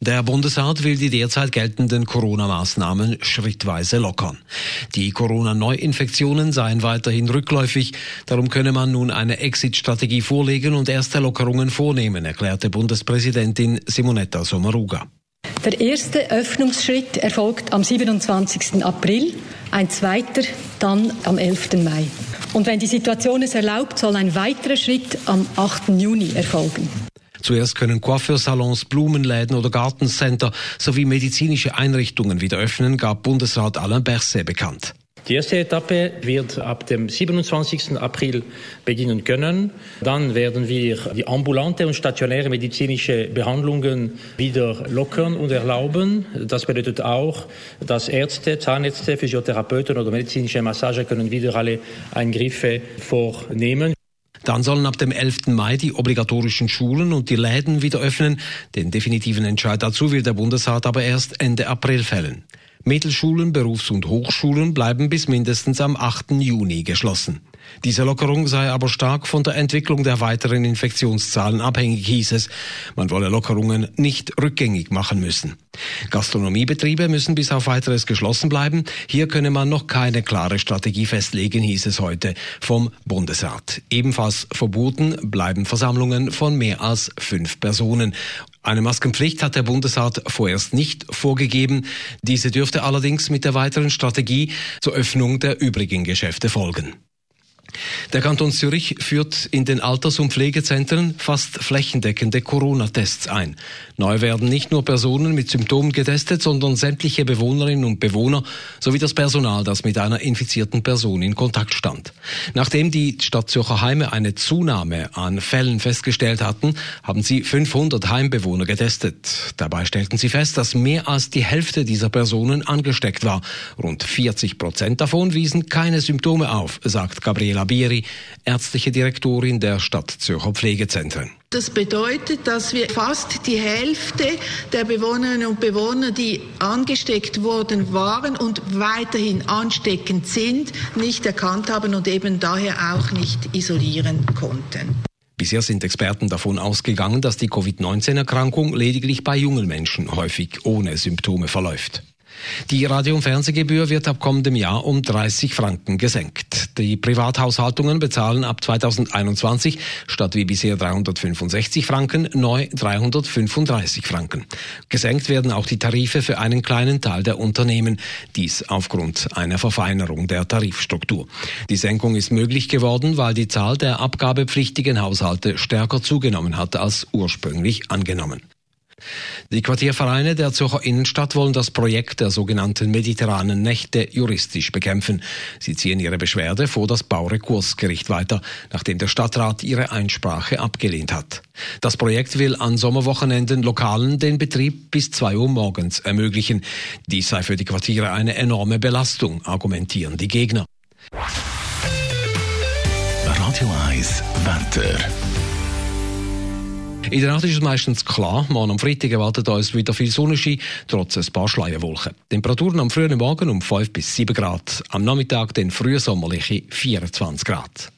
Der Bundesrat will die derzeit geltenden Corona-Maßnahmen schrittweise lockern. Die Corona-Neuinfektionen seien weiterhin rückläufig, darum könne man nun eine Exit-Strategie vorlegen und erste Lockerungen vornehmen, erklärte Bundespräsidentin Simonetta Sommaruga. Der erste Öffnungsschritt erfolgt am 27. April, ein zweiter dann am 11. Mai. Und wenn die Situation es erlaubt, soll ein weiterer Schritt am 8. Juni erfolgen. Zuerst können Coiffeursalons, Blumenläden oder Gartencenter sowie medizinische Einrichtungen wieder öffnen, gab Bundesrat Alain Berset bekannt. Die erste Etappe wird ab dem 27. April beginnen können. Dann werden wir die ambulante und stationäre medizinische Behandlungen wieder lockern und erlauben. Das bedeutet auch, dass Ärzte, Zahnärzte, Physiotherapeuten oder medizinische Massage können wieder alle Eingriffe vornehmen. Dann sollen ab dem 11. Mai die obligatorischen Schulen und die Läden wieder öffnen. Den definitiven Entscheid dazu will der Bundesrat aber erst Ende April fällen. Mittelschulen, Berufs- und Hochschulen bleiben bis mindestens am 8. Juni geschlossen. Diese Lockerung sei aber stark von der Entwicklung der weiteren Infektionszahlen abhängig, hieß es. Man wolle Lockerungen nicht rückgängig machen müssen. Gastronomiebetriebe müssen bis auf weiteres geschlossen bleiben. Hier könne man noch keine klare Strategie festlegen, hieß es heute vom Bundesrat. Ebenfalls verboten bleiben Versammlungen von mehr als fünf Personen. Eine Maskenpflicht hat der Bundesrat vorerst nicht vorgegeben. Diese dürfte allerdings mit der weiteren Strategie zur Öffnung der übrigen Geschäfte folgen. Der Kanton Zürich führt in den Alters- und Pflegezentren fast flächendeckende Corona-Tests ein. Neu werden nicht nur Personen mit Symptomen getestet, sondern sämtliche Bewohnerinnen und Bewohner sowie das Personal, das mit einer infizierten Person in Kontakt stand. Nachdem die Stadt Zürcher Heime eine Zunahme an Fällen festgestellt hatten, haben sie 500 Heimbewohner getestet. Dabei stellten sie fest, dass mehr als die Hälfte dieser Personen angesteckt war. Rund 40 Prozent davon wiesen keine Symptome auf, sagt Gabriela Biri, ärztliche Direktorin der Stadt Zürcher Pflegezentren. Das bedeutet, dass wir fast die Hälfte der Bewohnerinnen und Bewohner, die angesteckt worden waren und weiterhin ansteckend sind, nicht erkannt haben und eben daher auch nicht isolieren konnten. Bisher sind Experten davon ausgegangen, dass die Covid-19-Erkrankung lediglich bei jungen Menschen häufig ohne Symptome verläuft. Die Radio- und Fernsehgebühr wird ab kommendem Jahr um 30 Franken gesenkt. Die Privathaushaltungen bezahlen ab 2021 statt wie bisher 365 Franken neu 335 Franken. Gesenkt werden auch die Tarife für einen kleinen Teil der Unternehmen. Dies aufgrund einer Verfeinerung der Tarifstruktur. Die Senkung ist möglich geworden, weil die Zahl der abgabepflichtigen Haushalte stärker zugenommen hat als ursprünglich angenommen. Die Quartiervereine der Zürcher Innenstadt wollen das Projekt der sogenannten mediterranen Nächte juristisch bekämpfen. Sie ziehen ihre Beschwerde vor das Baurekursgericht weiter, nachdem der Stadtrat ihre Einsprache abgelehnt hat. Das Projekt will an Sommerwochenenden Lokalen den Betrieb bis zwei Uhr morgens ermöglichen. Dies sei für die Quartiere eine enorme Belastung, argumentieren die Gegner. Radio 1 Wetter. In der Nacht ist es meistens klar. Morgen am Freitag erwartet uns wieder viel Sonnenschein, trotz ein paar Schleierwolken. Temperaturen am frühen Morgen um 5 bis 7 Grad. Am Nachmittag den frühsommerliche 24 Grad.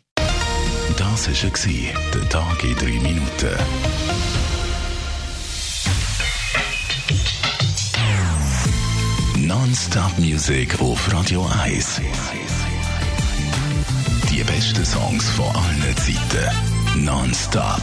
Das war der Tag in 3 Minuten. Non-Stop Music auf Radio 1. Die besten Songs von allen Zeiten. Non-Stop.